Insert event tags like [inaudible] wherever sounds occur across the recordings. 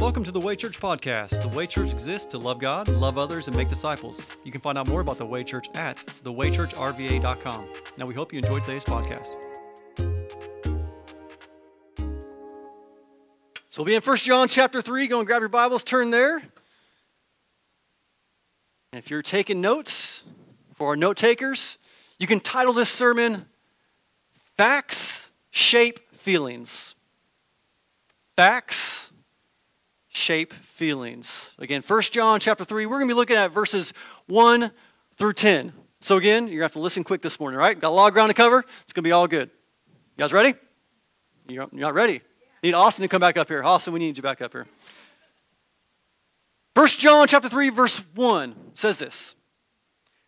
Welcome to the Way Church podcast. The Way Church exists to love God, love others, and make disciples. You can find out more about the Way Church at thewaychurchrva.com. Now, we hope you enjoyed today's podcast. So, we'll be in 1 John chapter 3. Go and grab your Bibles, turn there. And if you're taking notes for our note takers, you can title this sermon Facts Shape Feelings. Facts shape feelings. Again, 1 John chapter 3, we're going to be looking at verses 1 through 10. So again, you're going to have to listen quick this morning, right? Got a lot of ground to cover. It's going to be all good. You guys ready? You're not ready? Need Austin to come back up here. Austin, we need you back up here. 1 John chapter 3, verse 1 says this.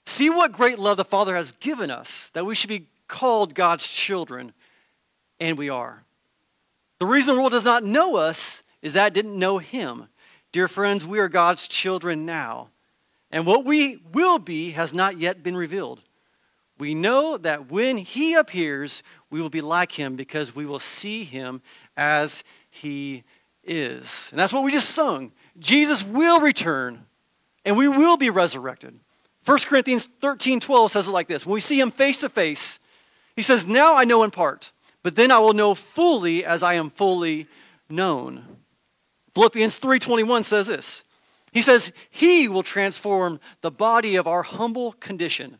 See what great love the Father has given us, that we should be called God's children, and we are. The reason the world does not know us is that didn't know him. Dear friends, we are God's children now, and what we will be has not yet been revealed. We know that when he appears, we will be like him because we will see him as he is. And that's what we just sung. Jesus will return, and we will be resurrected. 1 Corinthians 13 12 says it like this When we see him face to face, he says, Now I know in part, but then I will know fully as I am fully known. Philippians 3:21 says this. He says, "He will transform the body of our humble condition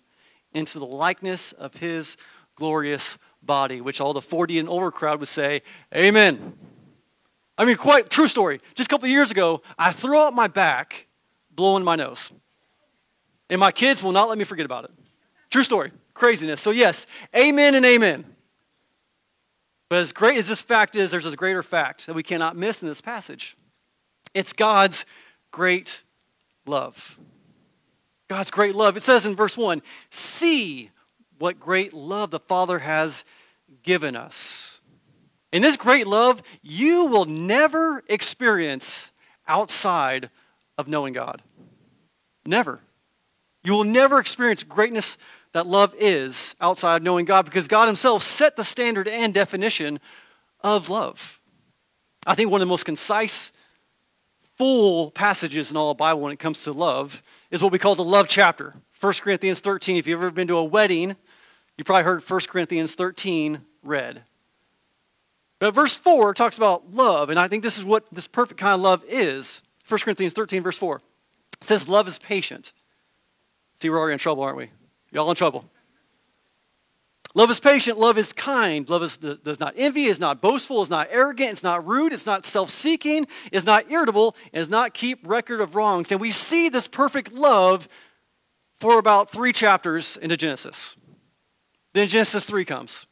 into the likeness of his glorious body," which all the 40 and over crowd would say, "Amen." I mean, quite true story. Just a couple years ago, I threw out my back blowing my nose. And my kids will not let me forget about it. True story. Craziness. So, yes, amen and amen. But as great as this fact is, there's a greater fact that we cannot miss in this passage. It's God's great love. God's great love. It says in verse 1 See what great love the Father has given us. In this great love, you will never experience outside of knowing God. Never. You will never experience greatness that love is outside of knowing God because God Himself set the standard and definition of love. I think one of the most concise full passages in all the Bible when it comes to love is what we call the love chapter. 1 Corinthians 13. If you've ever been to a wedding, you probably heard 1 Corinthians 13 read. But verse 4 talks about love, and I think this is what this perfect kind of love is. 1 Corinthians 13, verse 4. It says, Love is patient. See, we're already in trouble, aren't we? Y'all in trouble. Love is patient. Love is kind. Love is, does not envy, is not boastful, is not arrogant, it's not rude, it's not self seeking, is not irritable, and does not keep record of wrongs. And we see this perfect love for about three chapters into Genesis. Then Genesis 3 comes.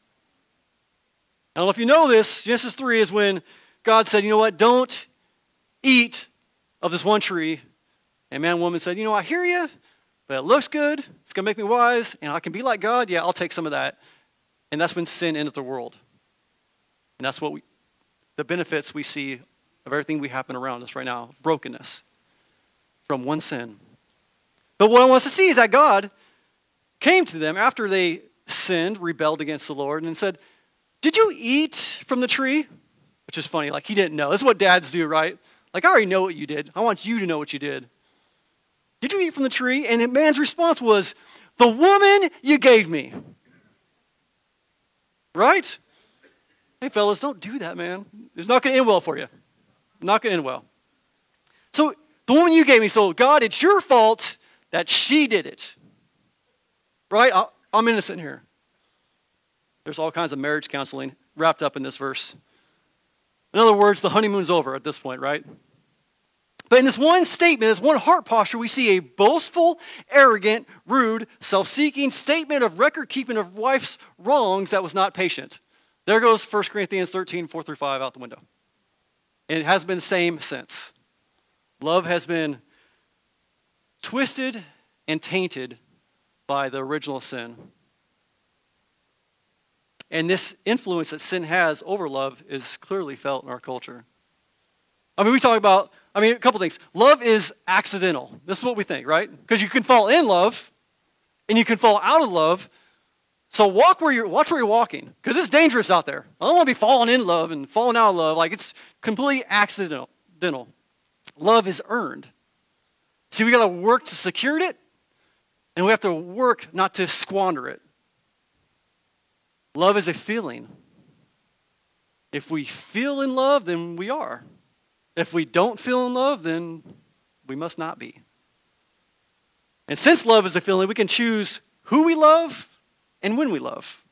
I don't know if you know this, Genesis 3 is when God said, you know what, don't eat of this one tree. And man and woman said, you know, I hear you, but it looks good, it's going to make me wise, and I can be like God. Yeah, I'll take some of that. And that's when sin entered the world. And that's what we, the benefits we see of everything we happen around us right now brokenness from one sin. But what I want us to see is that God came to them after they sinned, rebelled against the Lord, and said, Did you eat from the tree? Which is funny, like he didn't know. This is what dads do, right? Like, I already know what you did. I want you to know what you did. Did you eat from the tree? And the man's response was, The woman you gave me. Right? Hey, fellas, don't do that, man. It's not going to end well for you. Not going to end well. So, the woman you gave me, so God, it's your fault that she did it. Right? I'm innocent here. There's all kinds of marriage counseling wrapped up in this verse. In other words, the honeymoon's over at this point, right? But in this one statement, this one heart posture, we see a boastful, arrogant, rude, self seeking statement of record keeping of wife's wrongs that was not patient. There goes 1 Corinthians 13, 4 through 5 out the window. And it has been the same since. Love has been twisted and tainted by the original sin. And this influence that sin has over love is clearly felt in our culture. I mean, we talk about I mean, a couple things. Love is accidental. This is what we think, right? Because you can fall in love and you can fall out of love. So walk where you're watch where you're walking. Because it's dangerous out there. I don't want to be falling in love and falling out of love. Like it's completely accidental. Love is earned. See, we got to work to secure it, and we have to work not to squander it. Love is a feeling. If we feel in love, then we are. If we don't feel in love, then we must not be. And since love is a feeling, we can choose who we love and when we love.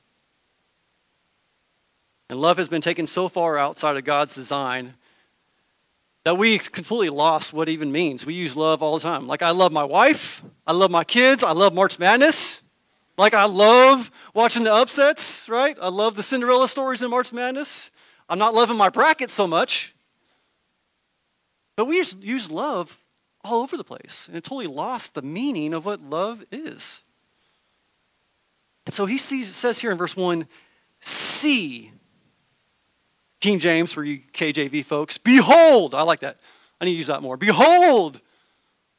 And love has been taken so far outside of God's design that we completely lost what even means. We use love all the time. Like, I love my wife, I love my kids, I love March Madness. Like, I love watching the upsets, right? I love the Cinderella stories in March Madness. I'm not loving my bracket so much. But we just use love all over the place and it totally lost the meaning of what love is. And so he sees, says here in verse 1 see King James for you KJV folks. Behold, I like that. I need to use that more. Behold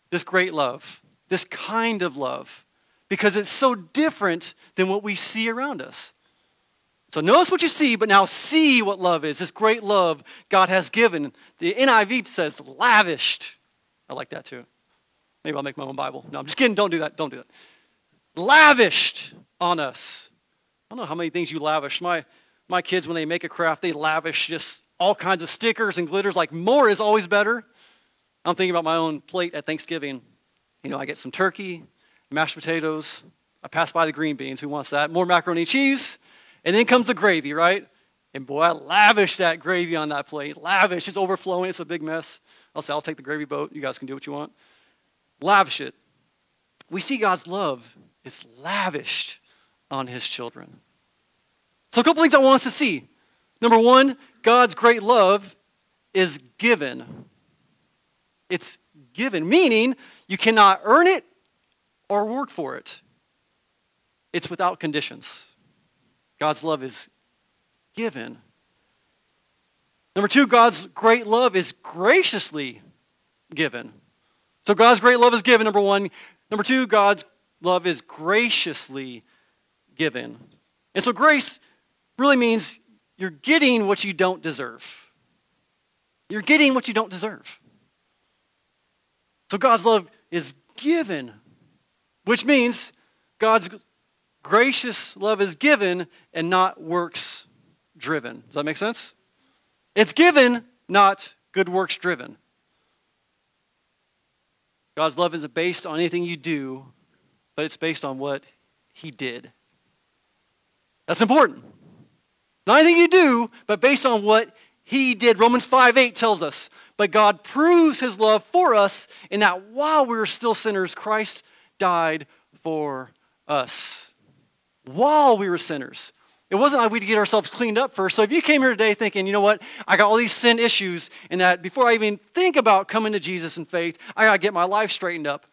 this great love, this kind of love, because it's so different than what we see around us. So notice what you see, but now see what love is. This great love God has given. The NIV says lavished. I like that too. Maybe I'll make my own Bible. No, I'm just kidding. Don't do that. Don't do that. Lavished on us. I don't know how many things you lavish. My my kids, when they make a craft, they lavish just all kinds of stickers and glitters. Like more is always better. I'm thinking about my own plate at Thanksgiving. You know, I get some turkey, mashed potatoes. I pass by the green beans. Who wants that? More macaroni and cheese. And then comes the gravy, right? And boy, I lavish that gravy on that plate. Lavish. It's overflowing. It's a big mess. I'll say, I'll take the gravy boat. You guys can do what you want. Lavish it. We see God's love is lavished on his children. So, a couple things I want us to see. Number one, God's great love is given. It's given, meaning you cannot earn it or work for it. It's without conditions. God's love is given. Number two, God's great love is graciously given. So God's great love is given, number one. Number two, God's love is graciously given. And so grace really means you're getting what you don't deserve. You're getting what you don't deserve. So God's love is given, which means God's gracious love is given and not works driven. Does that make sense? It's given, not good works driven. God's love isn't based on anything you do, but it's based on what He did. That's important. Not anything you do, but based on what he did. Romans 5 8 tells us, but God proves his love for us in that while we were still sinners, Christ died for us. While we were sinners. It wasn't like we'd get ourselves cleaned up first. So if you came here today thinking, you know what, I got all these sin issues, and that before I even think about coming to Jesus in faith, I got to get my life straightened up,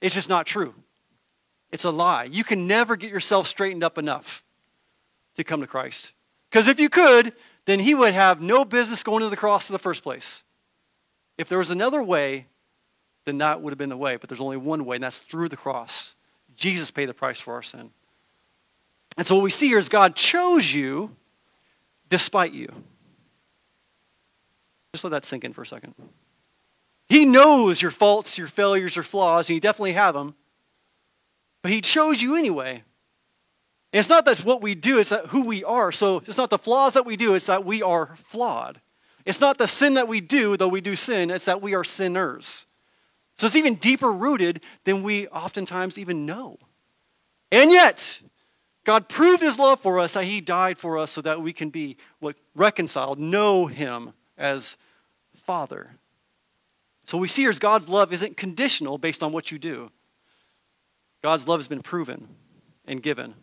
it's just not true. It's a lie. You can never get yourself straightened up enough to come to Christ. Because if you could, then he would have no business going to the cross in the first place. If there was another way, then that would have been the way. But there's only one way, and that's through the cross. Jesus paid the price for our sin. And so what we see here is God chose you despite you. Just let that sink in for a second. He knows your faults, your failures, your flaws, and you definitely have them. But He chose you anyway. And it's not that's what we do, it's that who we are. So it's not the flaws that we do, it's that we are flawed. It's not the sin that we do, though we do sin, it's that we are sinners. So it's even deeper rooted than we oftentimes even know. And yet, God proved his love for us that he died for us so that we can be reconciled, know him as Father. So we see here God's love isn't conditional based on what you do. God's love has been proven and given.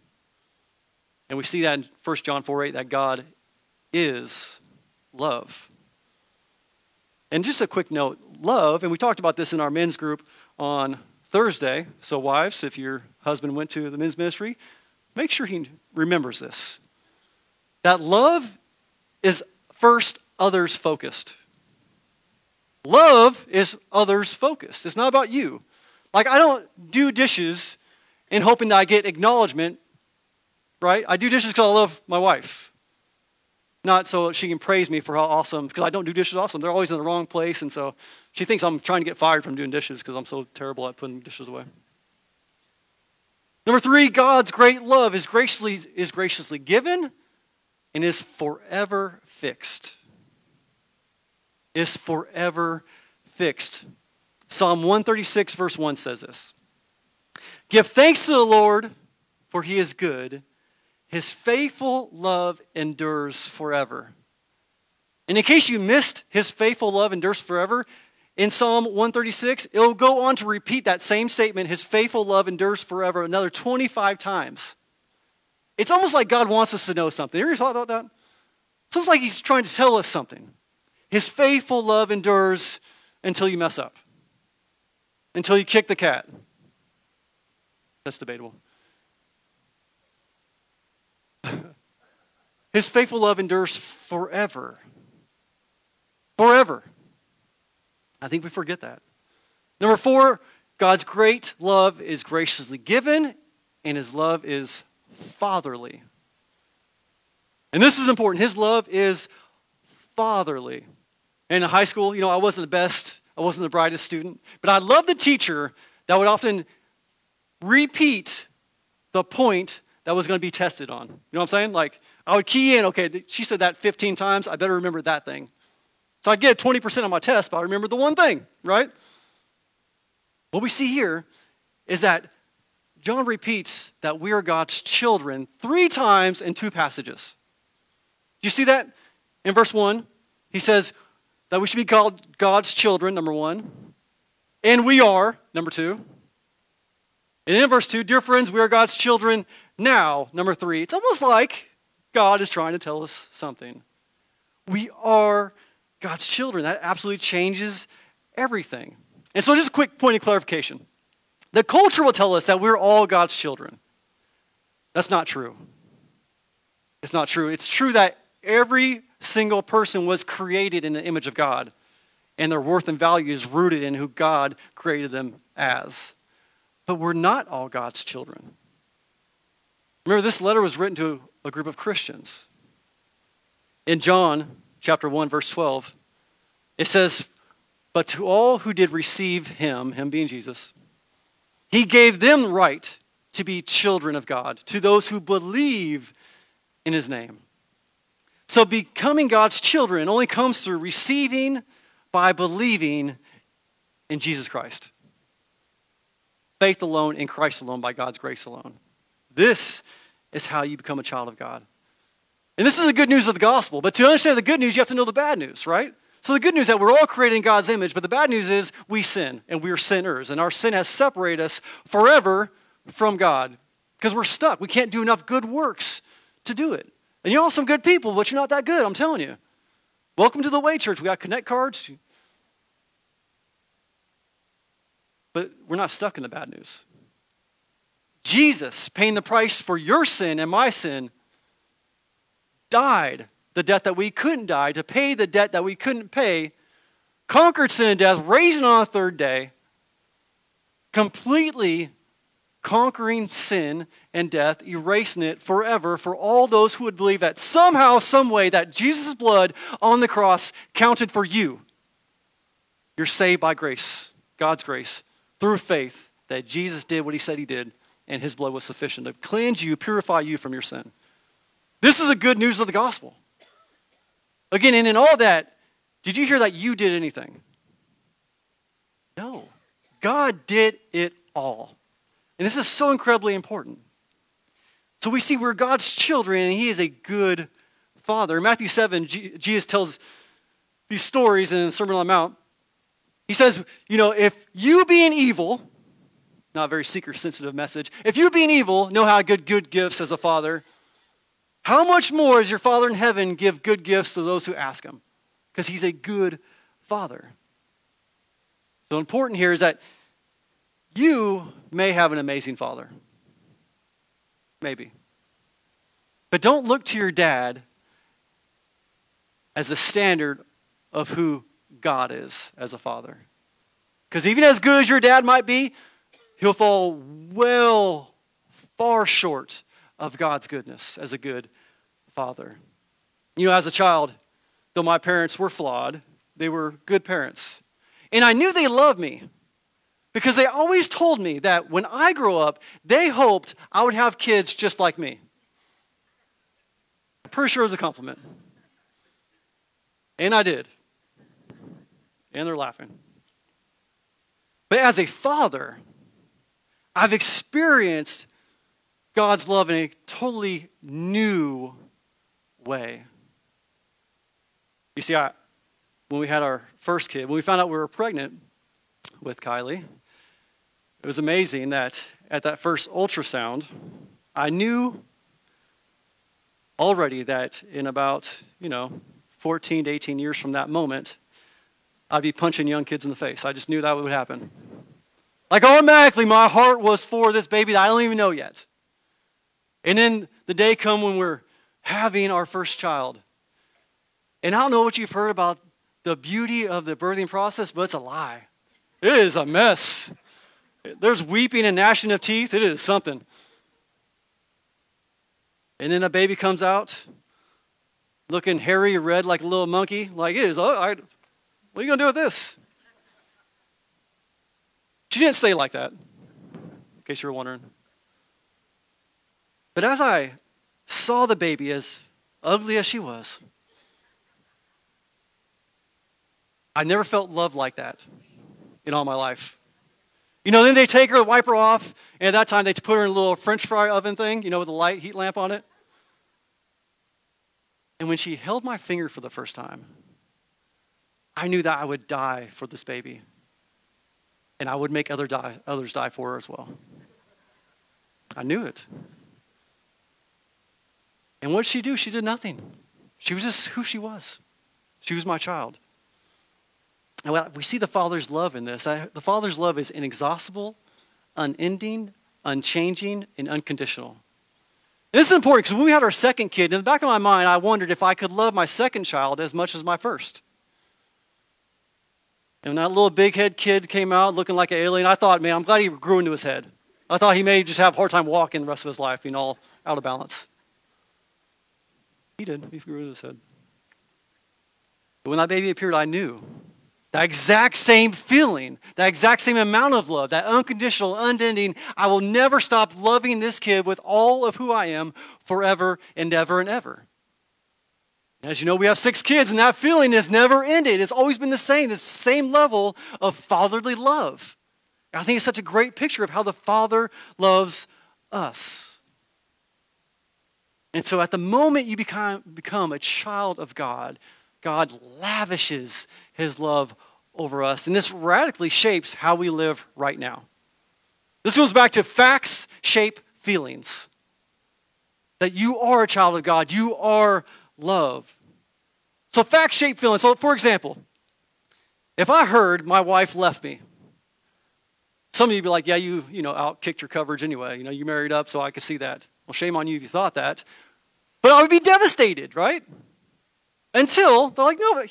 And we see that in 1 John 4 8 that God is love. And just a quick note love, and we talked about this in our men's group on Thursday. So, wives, if your husband went to the men's ministry, make sure he remembers this. That love is first others focused. Love is others focused. It's not about you. Like, I don't do dishes in hoping that I get acknowledgement right? I do dishes because I love my wife. Not so she can praise me for how awesome, because I don't do dishes awesome. They're always in the wrong place, and so she thinks I'm trying to get fired from doing dishes because I'm so terrible at putting dishes away. Number three, God's great love is graciously, is graciously given and is forever fixed. Is forever fixed. Psalm 136, verse 1 says this Give thanks to the Lord, for he is good. His faithful love endures forever. And in case you missed his faithful love endures forever, in Psalm 136, it'll go on to repeat that same statement, his faithful love endures forever, another 25 times. It's almost like God wants us to know something. Have You ever thought about that? It's almost like he's trying to tell us something. His faithful love endures until you mess up until you kick the cat. That's debatable. [laughs] His faithful love endures forever. Forever. I think we forget that. Number four, God's great love is graciously given, and his love is fatherly. And this is important. His love is fatherly. In high school, you know, I wasn't the best I wasn't the brightest student, but I loved the teacher that would often repeat the point that was going to be tested on. You know what I'm saying? Like, I would key in, okay, she said that 15 times, I better remember that thing. So I'd get 20% on my test, but I remember the one thing, right? What we see here is that John repeats that we are God's children three times in two passages. Do you see that? In verse 1, he says, that we should be called God's children, number one. And we are, number two. And in verse 2, dear friends, we are God's children now, number three. It's almost like God is trying to tell us something. We are God's children. That absolutely changes everything. And so, just a quick point of clarification the culture will tell us that we're all God's children. That's not true. It's not true. It's true that every single person was created in the image of God, and their worth and value is rooted in who God created them as. But we're not all God's children. Remember, this letter was written to a group of Christians. In John chapter 1, verse 12, it says, But to all who did receive him, him being Jesus, he gave them right to be children of God, to those who believe in his name. So becoming God's children only comes through receiving by believing in Jesus Christ. Faith alone in Christ alone by God's grace alone. This is how you become a child of God. And this is the good news of the gospel. But to understand the good news, you have to know the bad news, right? So the good news is that we're all created in God's image, but the bad news is we sin and we are sinners. And our sin has separated us forever from God because we're stuck. We can't do enough good works to do it. And you're all some good people, but you're not that good, I'm telling you. Welcome to the Way Church. We got connect cards. But we're not stuck in the bad news. Jesus, paying the price for your sin and my sin, died the death that we couldn't die, to pay the debt that we couldn't pay, conquered sin and death, raising on the third day, completely conquering sin and death, erasing it forever for all those who would believe that somehow, some way, that Jesus' blood on the cross counted for you. You're saved by grace, God's grace, through faith that Jesus did what he said he did, and his blood was sufficient to cleanse you, purify you from your sin. This is the good news of the gospel. Again, and in all that, did you hear that you did anything? No. God did it all. And this is so incredibly important. So we see we're God's children, and He is a good Father. In Matthew 7, Jesus tells these stories in the Sermon on the Mount. He says, You know, if you being evil, not a very seeker sensitive message, if you being evil know how to give good gifts as a father, how much more does your Father in heaven give good gifts to those who ask Him? Because He's a good Father. So important here is that you may have an amazing father. Maybe. But don't look to your dad as the standard of who God is as a father. Because even as good as your dad might be, he'll fall well far short of God's goodness as a good father. You know, as a child, though my parents were flawed, they were good parents. And I knew they loved me because they always told me that when I grow up, they hoped I would have kids just like me. I'm pretty sure it was a compliment. And I did. And they're laughing. But as a father, I've experienced God's love in a totally new way. You see, I, when we had our first kid, when we found out we were pregnant with Kylie, it was amazing that at that first ultrasound, I knew already that in about, you know, 14 to 18 years from that moment, I'd be punching young kids in the face. I just knew that would happen. Like automatically, my heart was for this baby that I don't even know yet. And then the day come when we're having our first child. And I don't know what you've heard about the beauty of the birthing process, but it's a lie. It is a mess. There's weeping and gnashing of teeth. It is something. And then a baby comes out looking hairy, red like a little monkey. Like it is. Oh, I, what are you going to do with this? She didn't say like that, in case you were wondering. But as I saw the baby, as ugly as she was, I never felt love like that in all my life. You know, then they take her, wipe her off, and at that time they put her in a little french fry oven thing, you know, with a light heat lamp on it. And when she held my finger for the first time, I knew that I would die for this baby. And I would make other die, others die for her as well. I knew it. And what did she do? She did nothing. She was just who she was. She was my child. And we see the Father's love in this. The Father's love is inexhaustible, unending, unchanging, and unconditional. And this is important because when we had our second kid, in the back of my mind, I wondered if I could love my second child as much as my first. And when that little big head kid came out looking like an alien, I thought, man, I'm glad he grew into his head. I thought he may just have a hard time walking the rest of his life, being all out of balance. He did. He grew his head. But when that baby appeared, I knew that exact same feeling, that exact same amount of love, that unconditional, unending, I will never stop loving this kid with all of who I am forever and ever and ever. As you know, we have six kids, and that feeling has never ended. It's always been the same, the same level of fatherly love. I think it's such a great picture of how the Father loves us. And so, at the moment you become, become a child of God, God lavishes his love over us. And this radically shapes how we live right now. This goes back to facts shape feelings. That you are a child of God, you are love. So, facts shape feelings. So, for example, if I heard my wife left me, some of you be like, yeah, you, you know, outkicked your coverage anyway. You know, you married up, so I could see that. Well, shame on you if you thought that. But I would be devastated, right? Until they're like, no,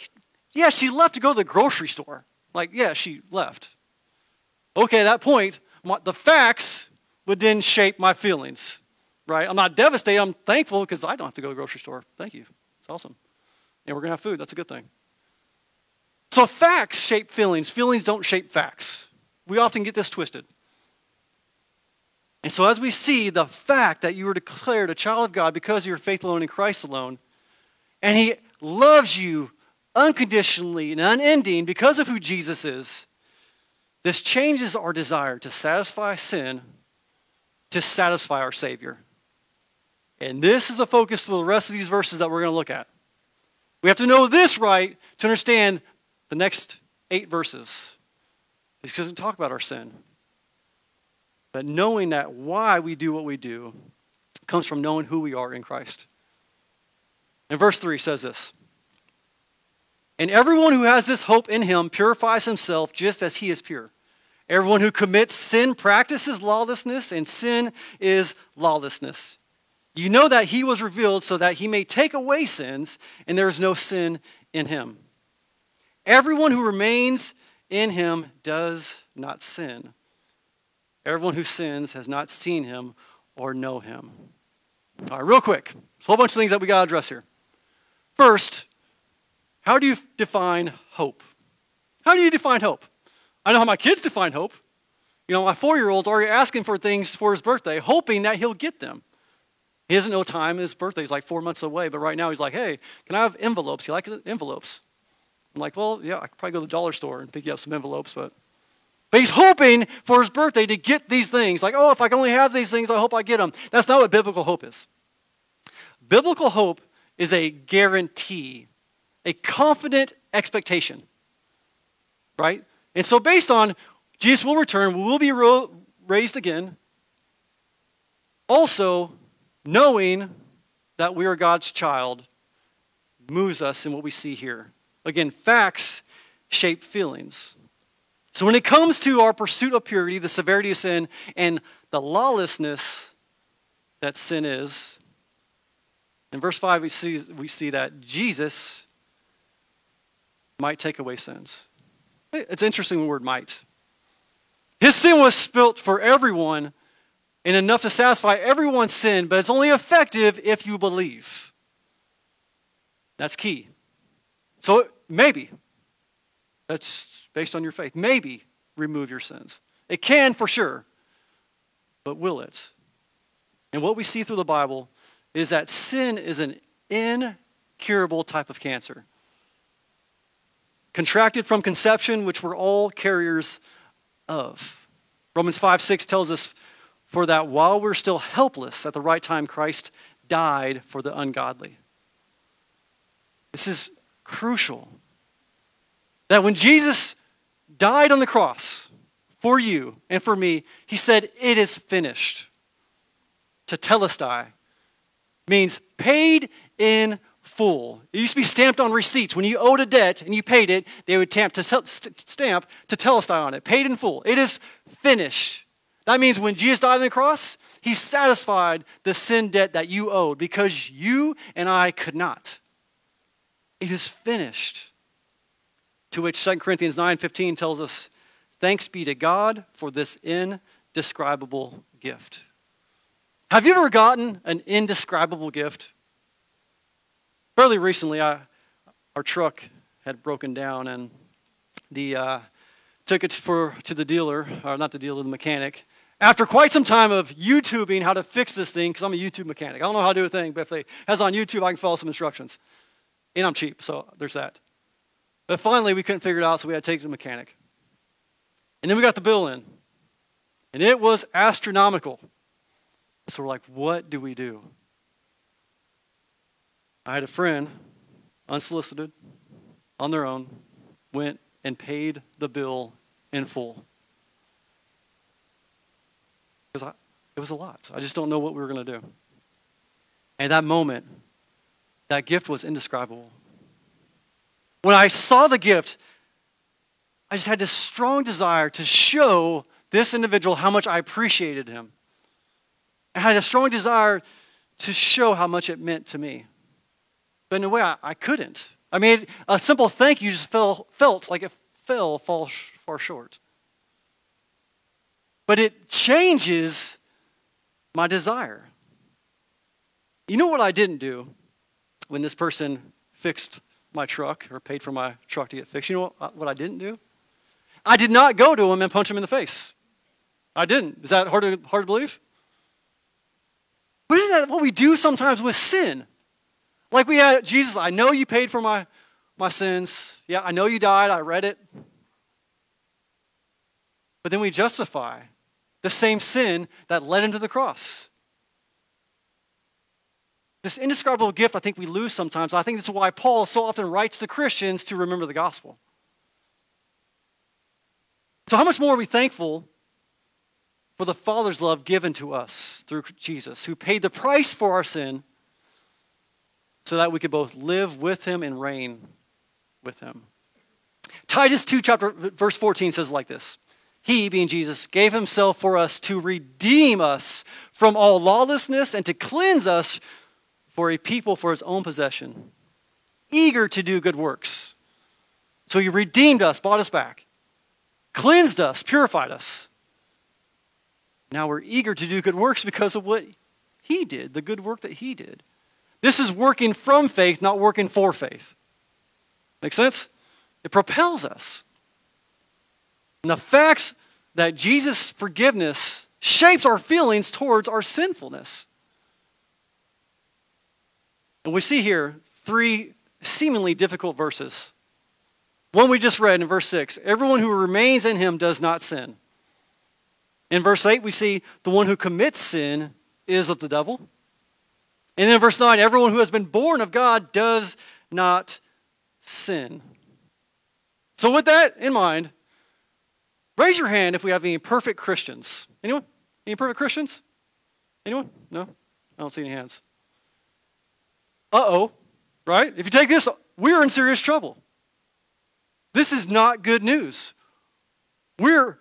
yeah, she left to go to the grocery store. Like, yeah, she left. Okay, at that point, my, the facts would then shape my feelings, right? I'm not devastated. I'm thankful because I don't have to go to the grocery store. Thank you. It's awesome. And we're going to have food. That's a good thing. So facts shape feelings. Feelings don't shape facts. We often get this twisted. And so, as we see the fact that you were declared a child of God because you're faith alone in Christ alone, and He loves you unconditionally and unending because of who Jesus is, this changes our desire to satisfy sin to satisfy our Savior. And this is a focus to the rest of these verses that we're going to look at. We have to know this right to understand the next eight verses. Because we talk about our sin. But knowing that why we do what we do comes from knowing who we are in Christ. And verse 3 says this and everyone who has this hope in him purifies himself just as he is pure. Everyone who commits sin practices lawlessness, and sin is lawlessness. You know that he was revealed so that he may take away sins, and there is no sin in him. Everyone who remains in him does not sin. Everyone who sins has not seen him or know him. All right, real quick. There's a whole bunch of things that we got to address here. First, how do you define hope? How do you define hope? I know how my kids define hope. You know, my four year old's already asking for things for his birthday, hoping that he'll get them. He doesn't know time. His birthday's like four months away, but right now he's like, hey, can I have envelopes? He likes envelopes. I'm like, well, yeah, I could probably go to the dollar store and pick you up some envelopes, but but he's hoping for his birthday to get these things. Like, oh, if I can only have these things, I hope I get them. That's not what biblical hope is. Biblical hope is a guarantee, a confident expectation, right? And so, based on Jesus will return, we will be raised again, also knowing that we are God's child moves us in what we see here. Again, facts shape feelings. So, when it comes to our pursuit of purity, the severity of sin, and the lawlessness that sin is, in verse 5, we see, we see that Jesus might take away sins. It's interesting the word might. His sin was spilt for everyone and enough to satisfy everyone's sin, but it's only effective if you believe. That's key. So maybe, that's based on your faith, maybe remove your sins. It can for sure, but will it? And what we see through the Bible is that sin is an incurable type of cancer. Contracted from conception, which we're all carriers of. Romans 5 6 tells us, For that while we're still helpless, at the right time, Christ died for the ungodly. This is crucial. That when Jesus died on the cross for you and for me, he said, It is finished. Tetelestai means paid in full. It used to be stamped on receipts. When you owed a debt and you paid it, they would stamp to stamp tetelestai on it, paid in full. It is finished. That means when Jesus died on the cross, he satisfied the sin debt that you owed because you and I could not. It is finished. To which 2 Corinthians 9:15 tells us, "Thanks be to God for this indescribable gift." Have you ever gotten an indescribable gift? Fairly recently, I, our truck had broken down, and the uh, took it for to the dealer, or not the dealer, the mechanic. After quite some time of YouTubing how to fix this thing, because I'm a YouTube mechanic, I don't know how to do a thing, but if it has on YouTube, I can follow some instructions, and I'm cheap, so there's that. But finally, we couldn't figure it out, so we had to take it to the mechanic. And then we got the bill in, and it was astronomical. So we're like, what do we do? I had a friend, unsolicited, on their own, went and paid the bill in full. Because it was a lot. I just don't know what we were going to do. And that moment, that gift was indescribable. When I saw the gift, I just had this strong desire to show this individual how much I appreciated him. I had a strong desire to show how much it meant to me. But in a way, I, I couldn't. I mean, a simple thank you just fell, felt like it fell far, far short. But it changes my desire. You know what I didn't do when this person fixed my truck or paid for my truck to get fixed? You know what, uh, what I didn't do? I did not go to him and punch him in the face. I didn't. Is that hard to, hard to believe? But isn't that what we do sometimes with sin? Like we had Jesus, I know you paid for my, my sins. Yeah, I know you died. I read it. But then we justify the same sin that led him to the cross. This indescribable gift, I think we lose sometimes. I think this is why Paul so often writes to Christians to remember the gospel. So, how much more are we thankful for the Father's love given to us through Jesus, who paid the price for our sin so that we could both live with him and reign with him. Titus 2 chapter verse 14 says like this. He, being Jesus, gave himself for us to redeem us from all lawlessness and to cleanse us for a people for his own possession, eager to do good works. So he redeemed us, bought us back, cleansed us, purified us now we're eager to do good works because of what he did, the good work that he did. This is working from faith, not working for faith. Make sense? It propels us. And the facts that Jesus' forgiveness shapes our feelings towards our sinfulness. And we see here three seemingly difficult verses. One we just read in verse 6 Everyone who remains in him does not sin. In verse 8, we see the one who commits sin is of the devil. And then in verse 9, everyone who has been born of God does not sin. So, with that in mind, raise your hand if we have any perfect Christians. Anyone? Any perfect Christians? Anyone? No? I don't see any hands. Uh oh, right? If you take this, we're in serious trouble. This is not good news. We're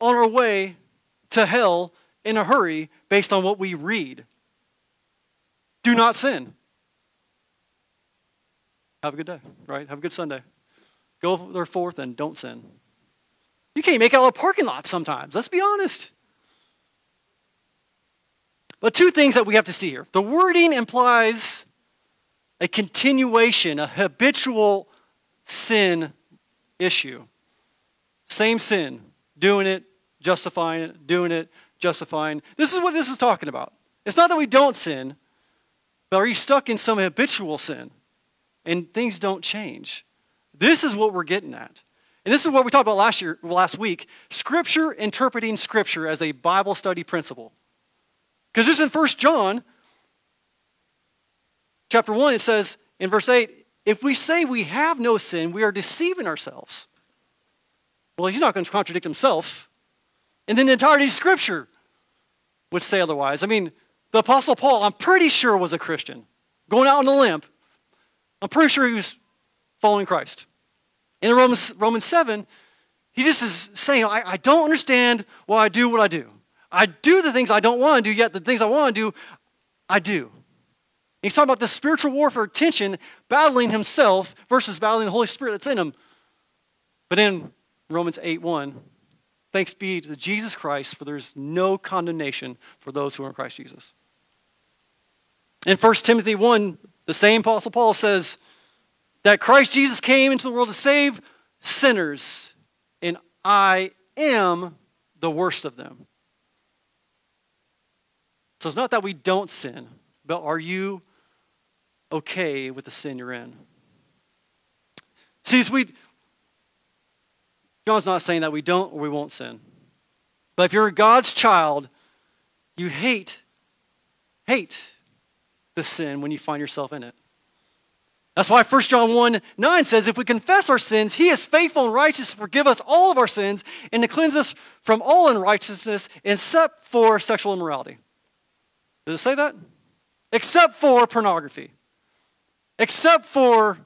on our way to hell in a hurry based on what we read. Do not sin. Have a good day, right? Have a good Sunday. Go there forth and don't sin. You can't make out a parking lot sometimes. Let's be honest. But two things that we have to see here. The wording implies a continuation, a habitual sin issue. Same sin, doing it, justifying it, doing it, justifying. This is what this is talking about. It's not that we don't sin, but are you stuck in some habitual sin and things don't change? This is what we're getting at. And this is what we talked about last year, last week, scripture interpreting scripture as a Bible study principle. Because just in 1 John chapter 1, it says in verse 8, if we say we have no sin, we are deceiving ourselves. Well, he's not going to contradict himself. And then the entirety of Scripture would say otherwise. I mean, the Apostle Paul, I'm pretty sure, was a Christian. Going out on a limb, I'm pretty sure he was following Christ. In Romans, Romans 7, he just is saying, I, I don't understand why I do what I do. I do the things I don't want to do, yet the things I want to do, I do. He's talking about the spiritual warfare tension, battling himself versus battling the Holy Spirit that's in him. But in Romans 8 1, thanks be to Jesus Christ, for there's no condemnation for those who are in Christ Jesus. In 1 Timothy 1, the same Apostle Paul says that Christ Jesus came into the world to save sinners, and I am the worst of them. So it's not that we don't sin, but are you okay with the sin you're in? See, we, John's not saying that we don't or we won't sin. But if you're God's child, you hate, hate the sin when you find yourself in it. That's why 1 John 1 9 says, If we confess our sins, he is faithful and righteous to forgive us all of our sins and to cleanse us from all unrighteousness except for sexual immorality. Does it say that? Except for pornography, except for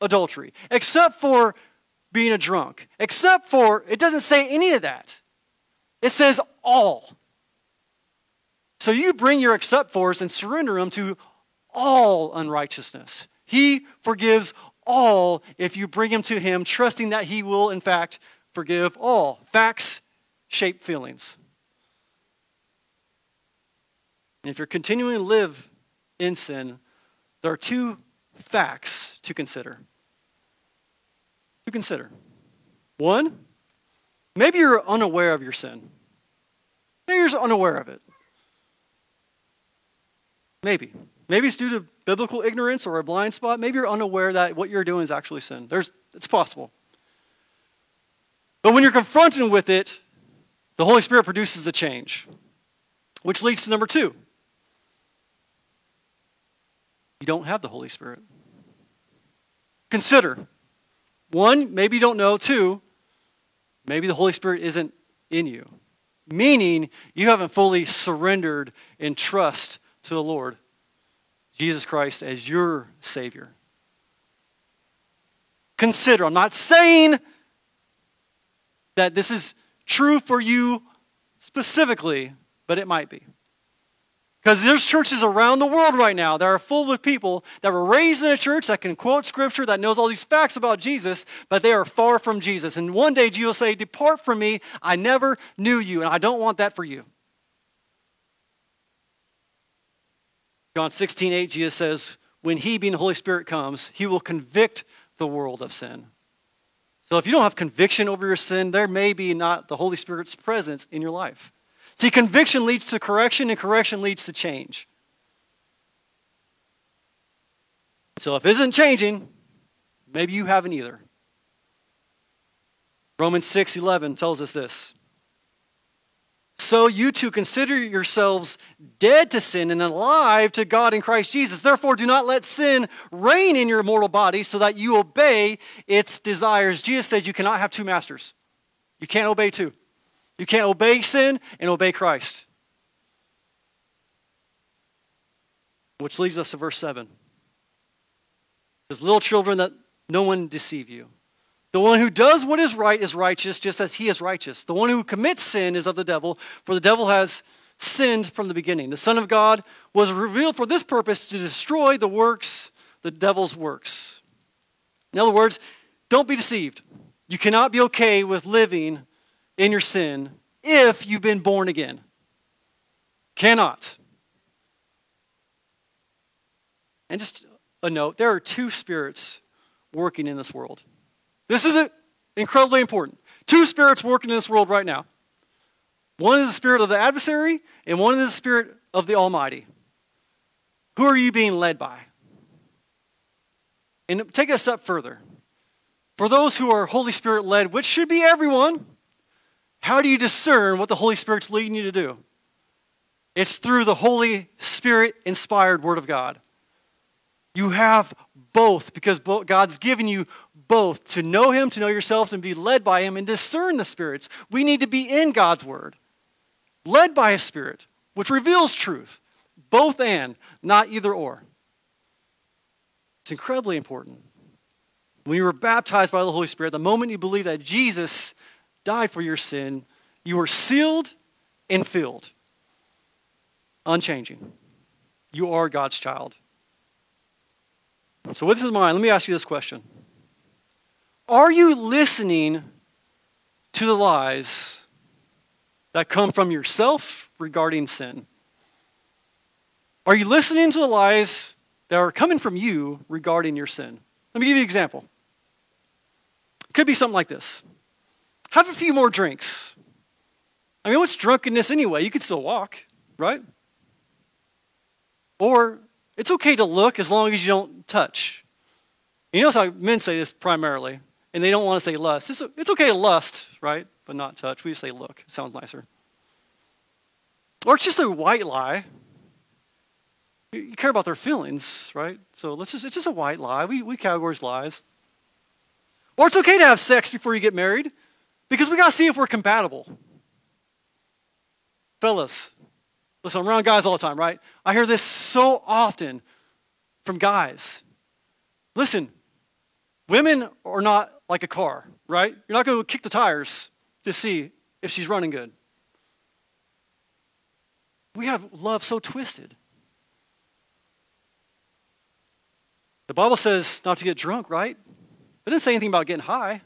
adultery, except for being a drunk, except for, it doesn't say any of that. It says all. So you bring your except fors and surrender them to all unrighteousness. He forgives all if you bring them to Him, trusting that He will, in fact, forgive all. Facts shape feelings. And if you're continuing to live in sin, there are two facts to consider. To consider. One, maybe you're unaware of your sin. Maybe you're unaware of it. Maybe. Maybe it's due to biblical ignorance or a blind spot. Maybe you're unaware that what you're doing is actually sin. There's, it's possible. But when you're confronted with it, the Holy Spirit produces a change, which leads to number two you don't have the Holy Spirit. Consider one, maybe you don't know. Two, maybe the Holy Spirit isn't in you, meaning you haven't fully surrendered in trust to the Lord, Jesus Christ, as your Savior. Consider, I'm not saying that this is true for you specifically, but it might be. Because there's churches around the world right now that are full of people that were raised in a church that can quote scripture, that knows all these facts about Jesus, but they are far from Jesus. And one day Jesus will say, Depart from me, I never knew you, and I don't want that for you. John 16, 8, Jesus says, when he, being the Holy Spirit, comes, he will convict the world of sin. So if you don't have conviction over your sin, there may be not the Holy Spirit's presence in your life. See, conviction leads to correction, and correction leads to change. So if it isn't changing, maybe you haven't either. Romans 6 11 tells us this. So you too consider yourselves dead to sin and alive to God in Christ Jesus. Therefore, do not let sin reign in your mortal body so that you obey its desires. Jesus says you cannot have two masters. You can't obey two. You can't obey sin and obey Christ. Which leads us to verse 7. It says, Little children, that no one deceive you. The one who does what is right is righteous, just as he is righteous. The one who commits sin is of the devil, for the devil has sinned from the beginning. The Son of God was revealed for this purpose to destroy the works, the devil's works. In other words, don't be deceived. You cannot be okay with living in your sin if you've been born again. Cannot. And just a note there are two spirits working in this world. This is incredibly important. Two spirits working in this world right now. One is the spirit of the adversary, and one is the spirit of the Almighty. Who are you being led by? And take it a step further. For those who are Holy Spirit led, which should be everyone, how do you discern what the Holy Spirit's leading you to do? It's through the Holy Spirit inspired Word of God. You have both because God's given you both to know Him, to know yourself, and be led by Him and discern the spirits. We need to be in God's Word, led by a Spirit, which reveals truth. Both and, not either or. It's incredibly important. When you were baptized by the Holy Spirit, the moment you believe that Jesus died for your sin, you are sealed and filled. Unchanging. You are God's child. So, with this in mind, let me ask you this question are you listening to the lies that come from yourself regarding sin? Are you listening to the lies that are coming from you regarding your sin? Let me give you an example. It could be something like this Have a few more drinks. I mean, what's drunkenness anyway? You could still walk, right? Or it's okay to look as long as you don't touch. You notice how men say this primarily and they don't want to say lust. It's, it's okay to lust, right? But not touch. We just say look. It sounds nicer. Or it's just a white lie. You care about their feelings, right? So let's just, it's just a white lie. We, we categorize lies. Or it's okay to have sex before you get married because we got to see if we're compatible. Fellas, listen, I'm around guys all the time, right? I hear this so often from guys. Listen, women are not like a car, right? You're not going to kick the tires to see if she's running good. We have love so twisted. The Bible says not to get drunk, right? It didn't say anything about getting high.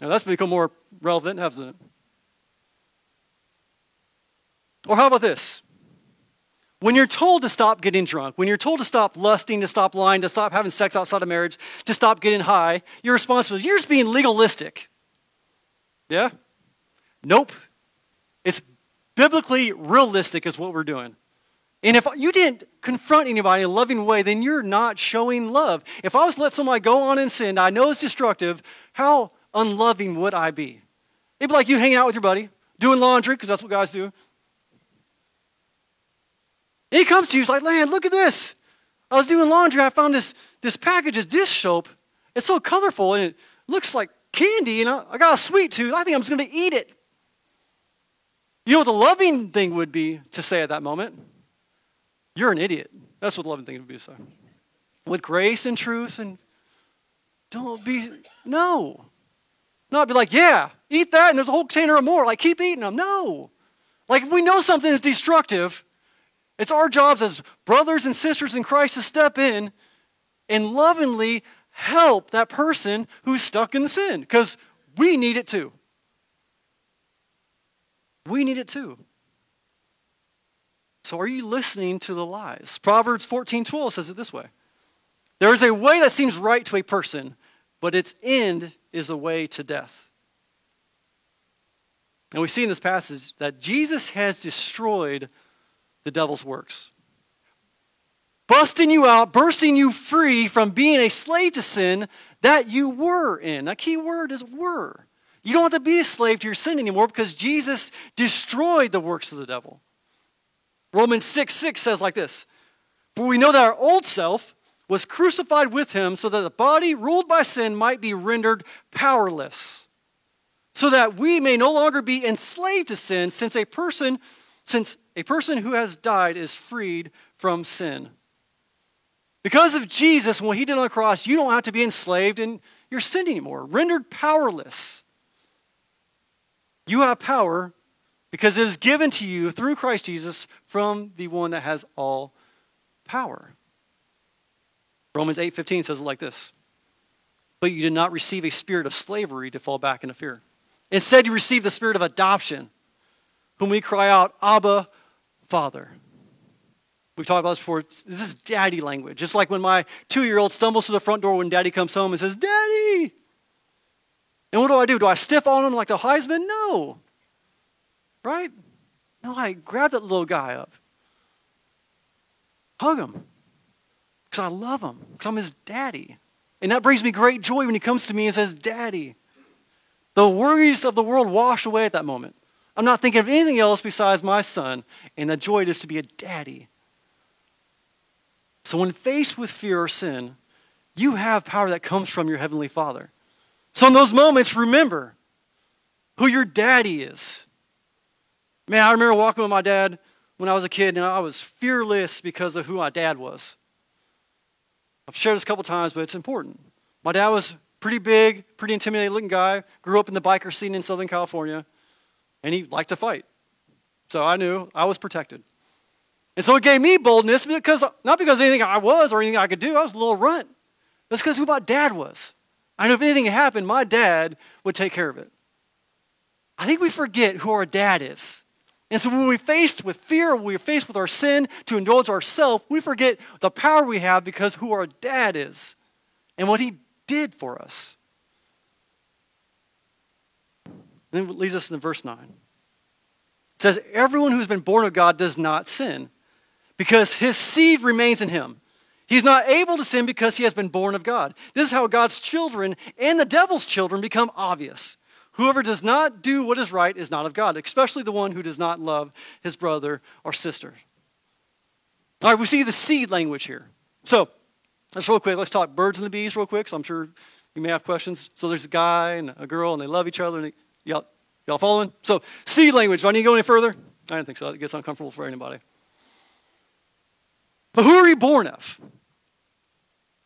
Now that's become more relevant, hasn't it? Or how about this? When you're told to stop getting drunk, when you're told to stop lusting, to stop lying, to stop having sex outside of marriage, to stop getting high, your response was, You're just being legalistic. Yeah? Nope. It's biblically realistic, is what we're doing. And if you didn't confront anybody in a loving way, then you're not showing love. If I was to let somebody go on and sin, I know it's destructive, how unloving would I be? It'd be like you hanging out with your buddy, doing laundry, because that's what guys do, and he comes to you, he's like, man, look at this. I was doing laundry, I found this, this package of dish soap. It's so colorful and it looks like candy, and I, I got a sweet tooth. I think I'm just going to eat it. You know what the loving thing would be to say at that moment? You're an idiot. That's what the loving thing would be to say. With grace and truth and don't be, no. Not be like, yeah, eat that and there's a whole container of more. Like, keep eating them. No. Like, if we know something is destructive, it's our jobs as brothers and sisters in Christ to step in and lovingly help that person who's stuck in the sin because we need it too. We need it too. So are you listening to the lies? Proverbs 14 12 says it this way There is a way that seems right to a person, but its end is a way to death. And we see in this passage that Jesus has destroyed the devil's works. Busting you out, bursting you free from being a slave to sin that you were in. A key word is were. You don't have to be a slave to your sin anymore because Jesus destroyed the works of the devil. Romans 6 6 says like this For we know that our old self was crucified with him so that the body ruled by sin might be rendered powerless so that we may no longer be enslaved to sin since a person since a person who has died is freed from sin. Because of jesus what he did on the cross you don't have to be enslaved in your sin anymore rendered powerless. You have power because it is given to you through christ jesus from the one that has all power Romans 8:15 says it like this. But you did not receive a spirit of slavery to fall back into fear. Instead, you received the spirit of adoption, whom we cry out, Abba, Father. We've talked about this before. This is daddy language. Just like when my two year old stumbles to the front door when daddy comes home and says, Daddy! And what do I do? Do I stiff on him like the Heisman? No. Right? No, I grab that little guy up, hug him, because I love him, because I'm his daddy. And that brings me great joy when he comes to me and says, Daddy. The worries of the world wash away at that moment. I'm not thinking of anything else besides my son and the joy it is to be a daddy. So, when faced with fear or sin, you have power that comes from your Heavenly Father. So, in those moments, remember who your daddy is. Man, I remember walking with my dad when I was a kid, and I was fearless because of who my dad was. I've shared this a couple times, but it's important. My dad was pretty big, pretty intimidating looking guy, grew up in the biker scene in Southern California, and he liked to fight. So I knew I was protected. And so it gave me boldness because not because anything I was or anything I could do, I was a little runt. That's because who my dad was. I knew if anything happened, my dad would take care of it. I think we forget who our dad is. And so when we're faced with fear, when we're faced with our sin to indulge ourselves, we forget the power we have because who our dad is and what he did for us. then it leads us in verse 9. It says, Everyone who's been born of God does not sin because his seed remains in him. He's not able to sin because he has been born of God. This is how God's children and the devil's children become obvious. Whoever does not do what is right is not of God, especially the one who does not love his brother or sister. All right, we see the seed language here. So, let's real quick, let's talk birds and the bees real quick. So I'm sure you may have questions. So there's a guy and a girl, and they love each other. And they, y'all, y'all following? So seed language. Do I need to go any further? I don't think so. It gets uncomfortable for anybody. But who are you born of?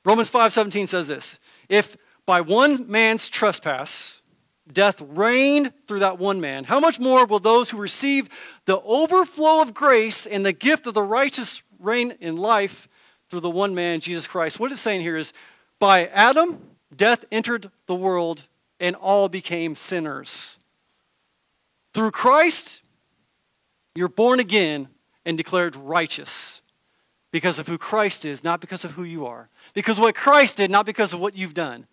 Romans 5:17 says this: If by one man's trespass death reigned through that one man, how much more will those who receive the overflow of grace and the gift of the righteous reign in life through the one man, Jesus Christ? What it's saying here is by Adam, death entered the world and all became sinners. Through Christ, you're born again and declared righteous because of who Christ is, not because of who you are. Because what Christ did, not because of what you've done.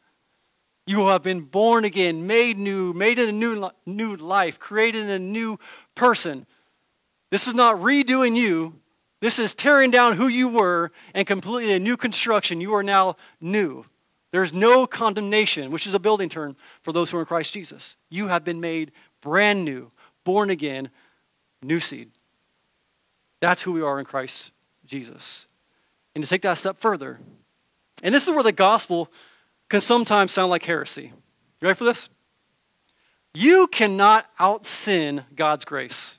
You have been born again, made new, made in a new, new life, created a new person. This is not redoing you. This is tearing down who you were and completely a new construction. You are now new. There's no condemnation, which is a building term for those who are in Christ Jesus. You have been made brand new, born again, new seed. That's who we are in Christ Jesus. And to take that step further, and this is where the gospel can sometimes sound like heresy. You ready for this? You cannot out sin God's grace.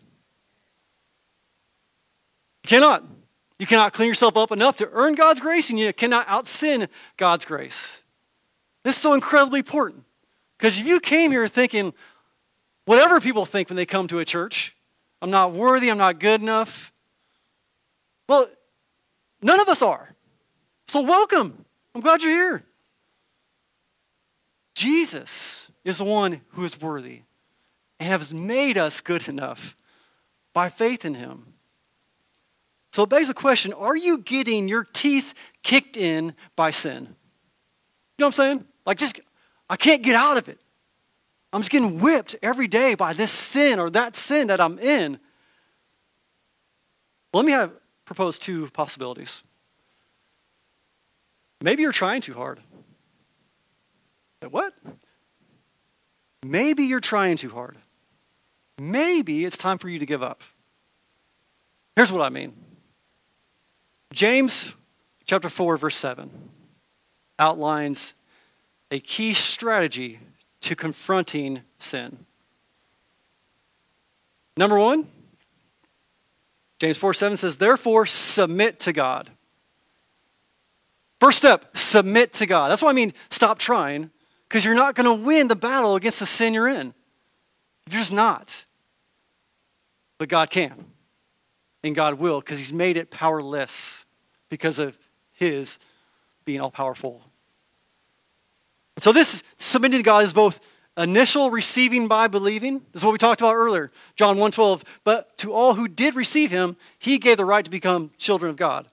You cannot. You cannot clean yourself up enough to earn God's grace, and you cannot out sin God's grace. This is so incredibly important. Because if you came here thinking, whatever people think when they come to a church, I'm not worthy, I'm not good enough, well, none of us are. So welcome. I'm glad you're here. Jesus is the one who is worthy and has made us good enough by faith in him. So it begs the question are you getting your teeth kicked in by sin? You know what I'm saying? Like, just, I can't get out of it. I'm just getting whipped every day by this sin or that sin that I'm in. Let me have, propose two possibilities. Maybe you're trying too hard. What? Maybe you're trying too hard. Maybe it's time for you to give up. Here's what I mean James chapter 4, verse 7 outlines a key strategy to confronting sin. Number one, James 4 7 says, Therefore, submit to God. First step, submit to God. That's what I mean, stop trying, because you're not going to win the battle against the sin you're in. You're just not. But God can. And God will, because He's made it powerless because of His being all powerful. So, this submitting to God is both initial receiving by believing. This is what we talked about earlier, John 1:12. But to all who did receive him, he gave the right to become children of God.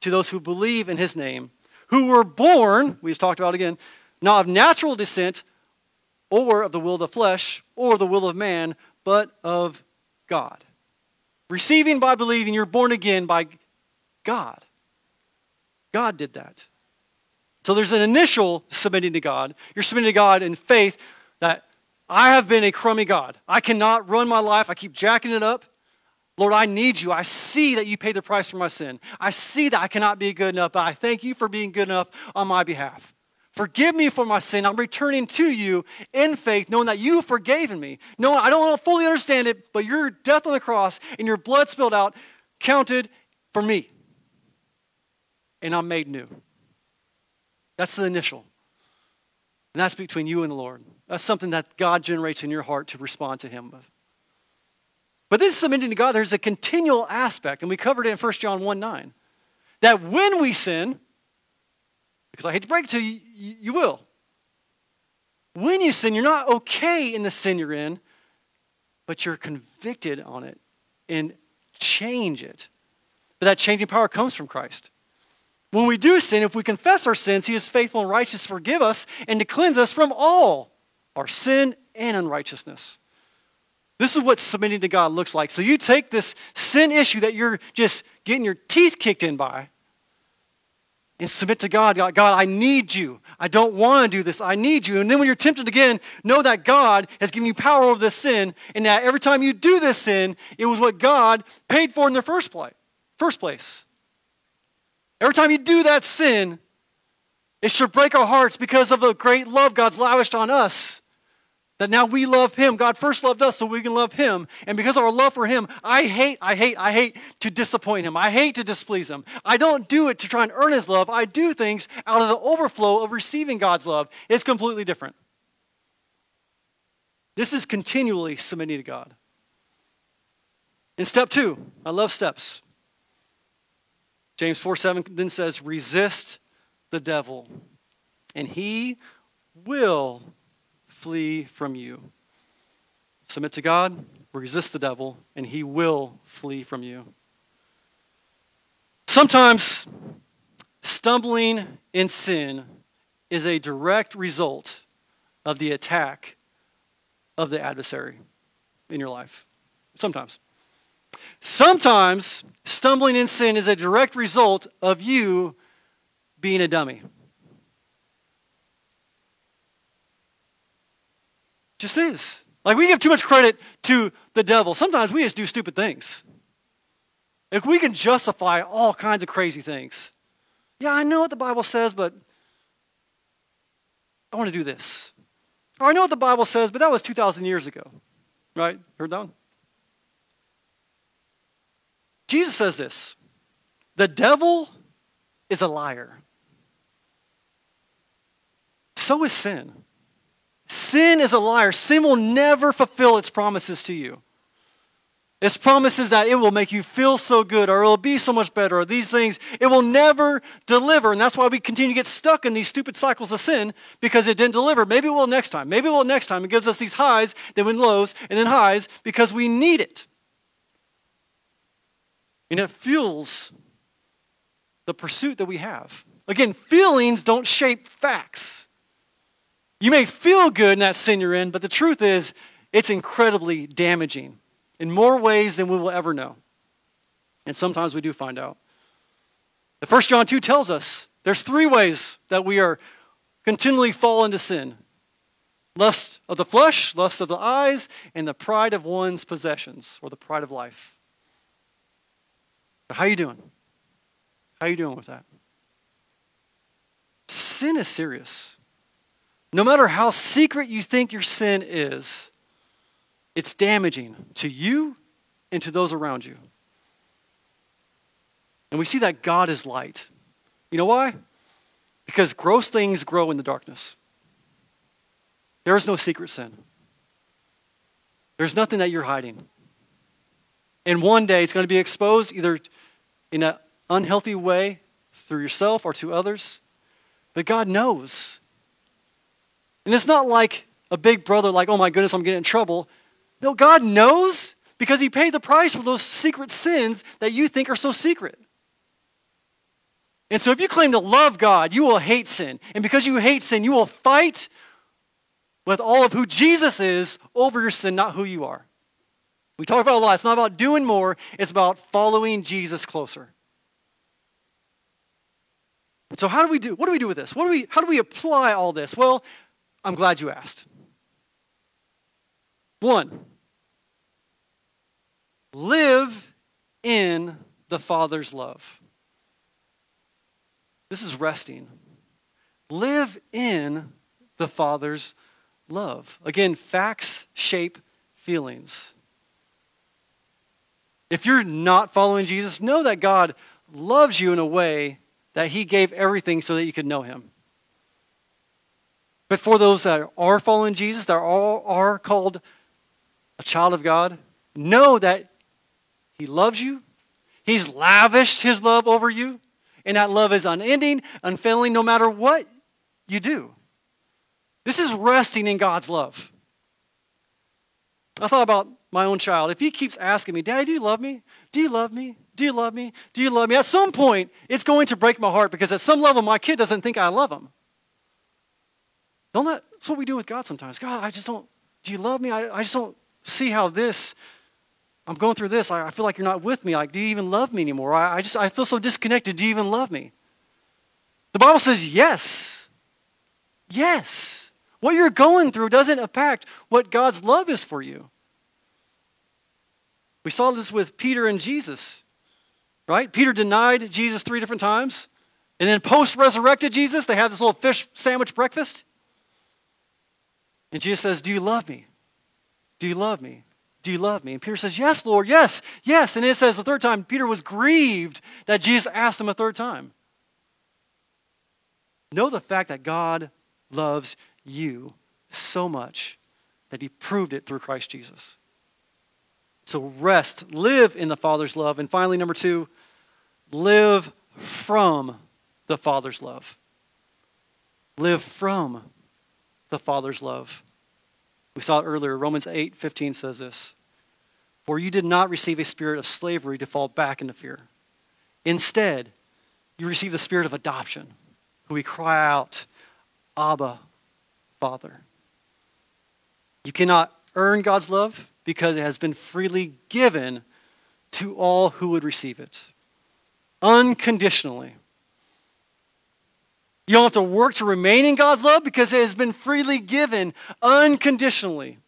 To those who believe in his name, who were born, we just talked about again, not of natural descent or of the will of the flesh or the will of man, but of God. Receiving by believing, you're born again by God. God did that. So there's an initial submitting to God. You're submitting to God in faith that I have been a crummy God. I cannot run my life. I keep jacking it up. Lord, I need you. I see that you paid the price for my sin. I see that I cannot be good enough, but I thank you for being good enough on my behalf. Forgive me for my sin. I'm returning to you in faith, knowing that you forgave me. No, I don't fully understand it, but your death on the cross and your blood spilled out counted for me. And I'm made new. That's the initial. And that's between you and the Lord. That's something that God generates in your heart to respond to Him with. But this is submitting to God, there's a continual aspect, and we covered it in 1 John 1 9. That when we sin, because I hate to break it to you, you will. When you sin, you're not okay in the sin you're in, but you're convicted on it and change it. But that changing power comes from Christ. When we do sin, if we confess our sins, He is faithful and righteous to forgive us and to cleanse us from all our sin and unrighteousness. This is what submitting to God looks like. So you take this sin issue that you're just getting your teeth kicked in by and submit to God. God, God I need you. I don't want to do this. I need you. And then when you're tempted again, know that God has given you power over this sin and that every time you do this sin, it was what God paid for in the first place. First place. Every time you do that sin, it should break our hearts because of the great love God's lavished on us. That now we love Him. God first loved us so we can love Him. And because of our love for Him, I hate, I hate, I hate to disappoint Him. I hate to displease Him. I don't do it to try and earn His love. I do things out of the overflow of receiving God's love. It's completely different. This is continually submitting to God. In step two, I love steps. James 4 7 then says, resist the devil, and he will flee from you. Submit to God, resist the devil, and he will flee from you. Sometimes stumbling in sin is a direct result of the attack of the adversary in your life. Sometimes. Sometimes stumbling in sin is a direct result of you being a dummy. Just is. Like we give too much credit to the devil. Sometimes we just do stupid things. If we can justify all kinds of crazy things. Yeah, I know what the Bible says, but I want to do this. Or I know what the Bible says, but that was 2,000 years ago. Right? Heard that one? Jesus says this The devil is a liar. So is sin. Sin is a liar. Sin will never fulfill its promises to you. Its promises that it will make you feel so good or it will be so much better or these things. It will never deliver. And that's why we continue to get stuck in these stupid cycles of sin because it didn't deliver. Maybe it will next time. Maybe it will next time. It gives us these highs, then lows, and then highs because we need it. And it fuels the pursuit that we have. Again, feelings don't shape facts. You may feel good in that sin you're in, but the truth is, it's incredibly damaging in more ways than we will ever know. And sometimes we do find out. The First John 2 tells us there's three ways that we are continually fall into sin lust of the flesh, lust of the eyes, and the pride of one's possessions, or the pride of life. How you doing? How you doing with that? Sin is serious. No matter how secret you think your sin is, it's damaging to you and to those around you. And we see that God is light. You know why? Because gross things grow in the darkness. There is no secret sin. There's nothing that you're hiding. And one day it's going to be exposed either in an unhealthy way through yourself or to others. But God knows. And it's not like a big brother, like, oh my goodness, I'm getting in trouble. No, God knows because He paid the price for those secret sins that you think are so secret. And so if you claim to love God, you will hate sin. And because you hate sin, you will fight with all of who Jesus is over your sin, not who you are. We talk about a lot. It's not about doing more, it's about following Jesus closer. So how do we do? What do we do with this? What do we how do we apply all this? Well, I'm glad you asked. One, live in the Father's love. This is resting. Live in the Father's love. Again, facts shape feelings. If you're not following Jesus, know that God loves you in a way that He gave everything so that you could know Him. But for those that are following Jesus, that are, are called a child of God, know that He loves you. He's lavished His love over you. And that love is unending, unfailing, no matter what you do. This is resting in God's love. I thought about my own child. If he keeps asking me, Daddy, do you love me? Do you love me? Do you love me? Do you love me? At some point, it's going to break my heart because at some level, my kid doesn't think I love him. Don't let, that's what we do with God sometimes. God, I just don't, do you love me? I, I just don't see how this I'm going through this. I, I feel like you're not with me. Like, do you even love me anymore? I, I just I feel so disconnected. Do you even love me? The Bible says yes. Yes. What you're going through doesn't impact what God's love is for you. We saw this with Peter and Jesus, right? Peter denied Jesus three different times. And then post resurrected Jesus, they had this little fish sandwich breakfast. And Jesus says, Do you love me? Do you love me? Do you love me? And Peter says, Yes, Lord, yes, yes. And it says the third time, Peter was grieved that Jesus asked him a third time. Know the fact that God loves you so much that he proved it through Christ Jesus. So rest, live in the Father's love. And finally, number two, live from the Father's love. Live from the Father's love. We saw it earlier. Romans 8 15 says this For you did not receive a spirit of slavery to fall back into fear. Instead, you received the spirit of adoption, who we cry out, Abba, Father. You cannot earn God's love because it has been freely given to all who would receive it, unconditionally. You don't have to work to remain in God's love because it has been freely given unconditionally.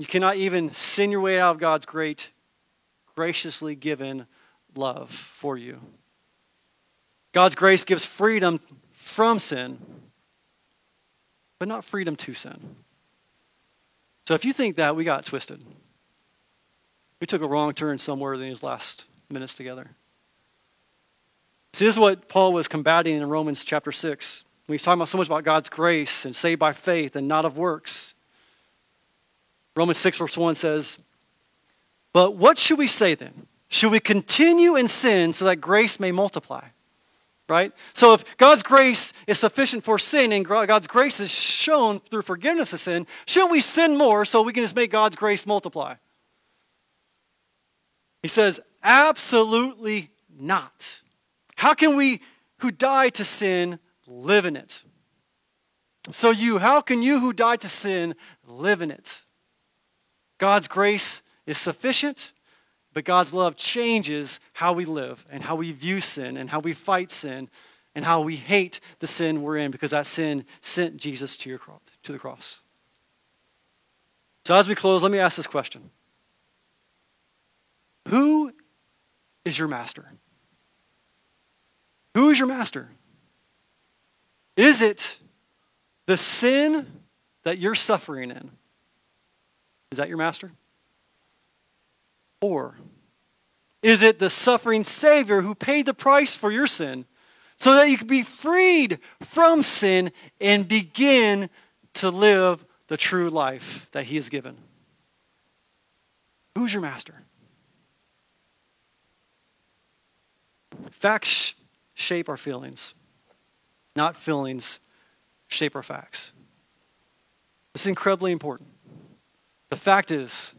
You cannot even sin your way out of God's great, graciously given love for you. God's grace gives freedom from sin, but not freedom to sin. So if you think that, we got twisted. We took a wrong turn somewhere in these last minutes together. See, this is what Paul was combating in Romans chapter 6. When he's talking about so much about God's grace and saved by faith and not of works. Romans 6, verse 1 says, But what should we say then? Should we continue in sin so that grace may multiply? Right? So if God's grace is sufficient for sin and God's grace is shown through forgiveness of sin, shouldn't we sin more so we can just make God's grace multiply? He says, absolutely not. How can we who died to sin live in it? So, you, how can you who died to sin live in it? God's grace is sufficient, but God's love changes how we live and how we view sin and how we fight sin and how we hate the sin we're in because that sin sent Jesus to, your cross, to the cross. So, as we close, let me ask this question Who is your master? Who is your master? Is it the sin that you're suffering in? Is that your master? Or is it the suffering Savior who paid the price for your sin so that you could be freed from sin and begin to live the true life that He has given. Who's your master? Facts shape our feelings, not feelings shape our facts. It's incredibly important. The fact is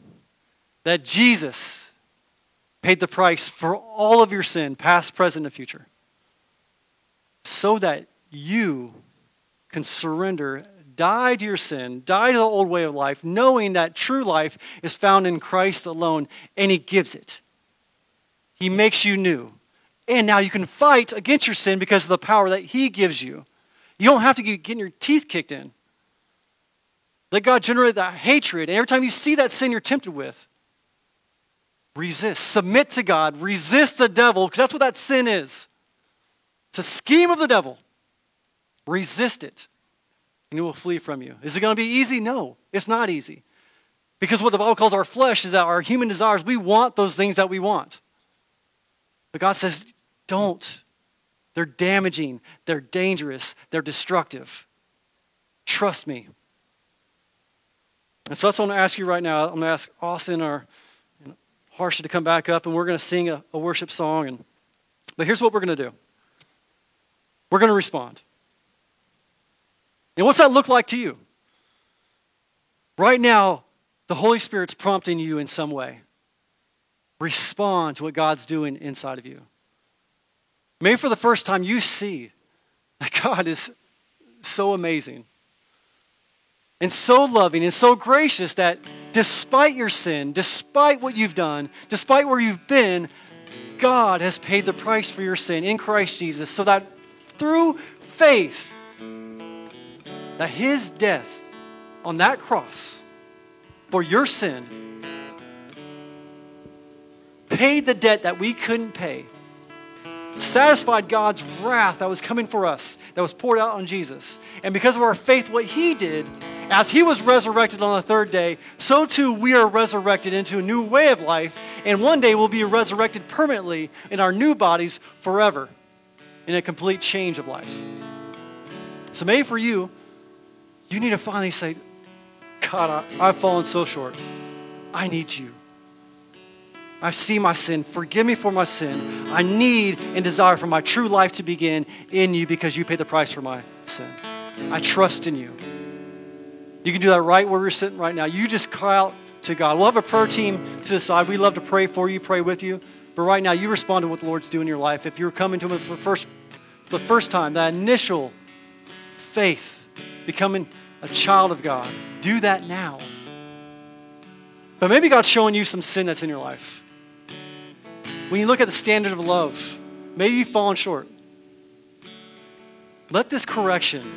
that Jesus paid the price for all of your sin, past, present, and future so that you can surrender, die to your sin, die to the old way of life, knowing that true life is found in Christ alone, and He gives it. He makes you new. And now you can fight against your sin because of the power that He gives you. You don't have to get getting your teeth kicked in. Let God generate that hatred. And every time you see that sin you're tempted with, resist. Submit to God. Resist the devil, because that's what that sin is. It's a scheme of the devil. Resist it, and it will flee from you. Is it going to be easy? No, it's not easy. Because what the Bible calls our flesh is that our human desires, we want those things that we want. But God says, don't. They're damaging, they're dangerous, they're destructive. Trust me. And so that's what I'm going to ask you right now. I'm going to ask Austin or Harsha to come back up, and we're going to sing a, a worship song. And, but here's what we're going to do we're going to respond. And what's that look like to you? Right now, the Holy Spirit's prompting you in some way. Respond to what God's doing inside of you. Maybe for the first time, you see that God is so amazing and so loving and so gracious that despite your sin, despite what you've done, despite where you've been, God has paid the price for your sin in Christ Jesus so that through faith that his death on that cross for your sin paid the debt that we couldn't pay, satisfied God's wrath that was coming for us, that was poured out on Jesus. And because of our faith, what he did, as he was resurrected on the third day, so too we are resurrected into a new way of life, and one day we'll be resurrected permanently in our new bodies forever in a complete change of life. So maybe for you, you need to finally say, God, I, I've fallen so short. I need you. I see my sin. Forgive me for my sin. I need and desire for my true life to begin in you because you paid the price for my sin. I trust in you. You can do that right where we're sitting right now. You just cry out to God. We'll have a prayer team to the side. We love to pray for you, pray with you. But right now, you respond to what the Lord's doing in your life. If you're coming to Him for the first, the first time, that initial faith, becoming a child of God, do that now. But maybe God's showing you some sin that's in your life. When you look at the standard of love, maybe you've fallen short. Let this correction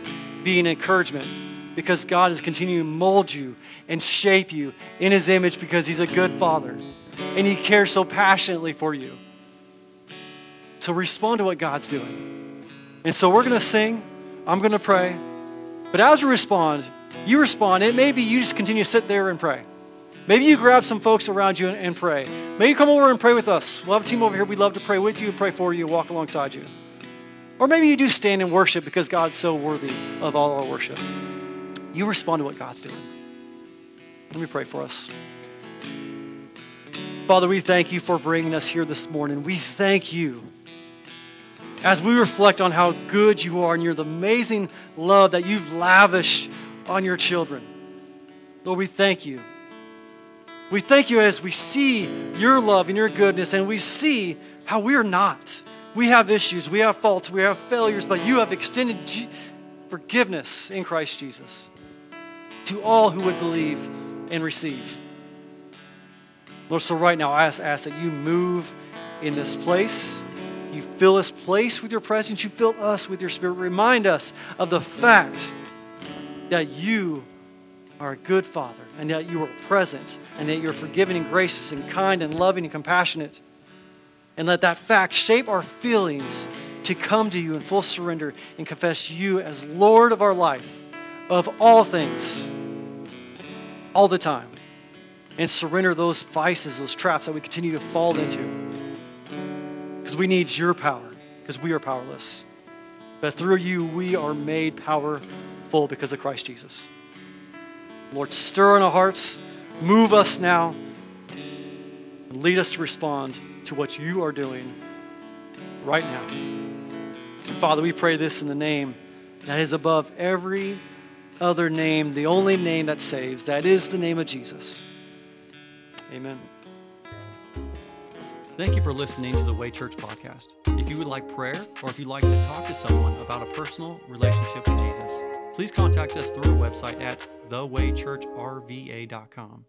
be an encouragement because God is continuing to mold you and shape you in His image because He's a good Father and He cares so passionately for you. So respond to what God's doing. And so we're going to sing, I'm going to pray. But as we respond, you respond. It may be you just continue to sit there and pray. Maybe you grab some folks around you and, and pray. Maybe you come over and pray with us. We'll have a team over here. We'd love to pray with you pray for you walk alongside you. Or maybe you do stand and worship because God's so worthy of all our worship. You respond to what God's doing. Let me pray for us. Father, we thank you for bringing us here this morning. We thank you as we reflect on how good you are and your amazing love that you've lavished on your children. Lord, we thank you. We thank you as we see your love and your goodness, and we see how we are not. We have issues, we have faults, we have failures, but you have extended G- forgiveness in Christ Jesus to all who would believe and receive. Lord, so right now I ask, ask that you move in this place. You fill this place with your presence. You fill us with your spirit. Remind us of the fact that you are a good Father and that you are present and that you're forgiving and gracious and kind and loving and compassionate. And let that fact shape our feelings to come to you in full surrender and confess you as Lord of our life, of all things, all the time. And surrender those vices, those traps that we continue to fall into. Because we need your power, because we are powerless. But through you, we are made powerful because of Christ Jesus. Lord, stir in our hearts, move us now, and lead us to respond to what you are doing right now. And Father, we pray this in the name that is above every other name, the only name that saves. That is the name of Jesus. Amen. Thank you for listening to the Way Church podcast. If you would like prayer or if you'd like to talk to someone about a personal relationship with Jesus, please contact us through our website at thewaychurchrva.com.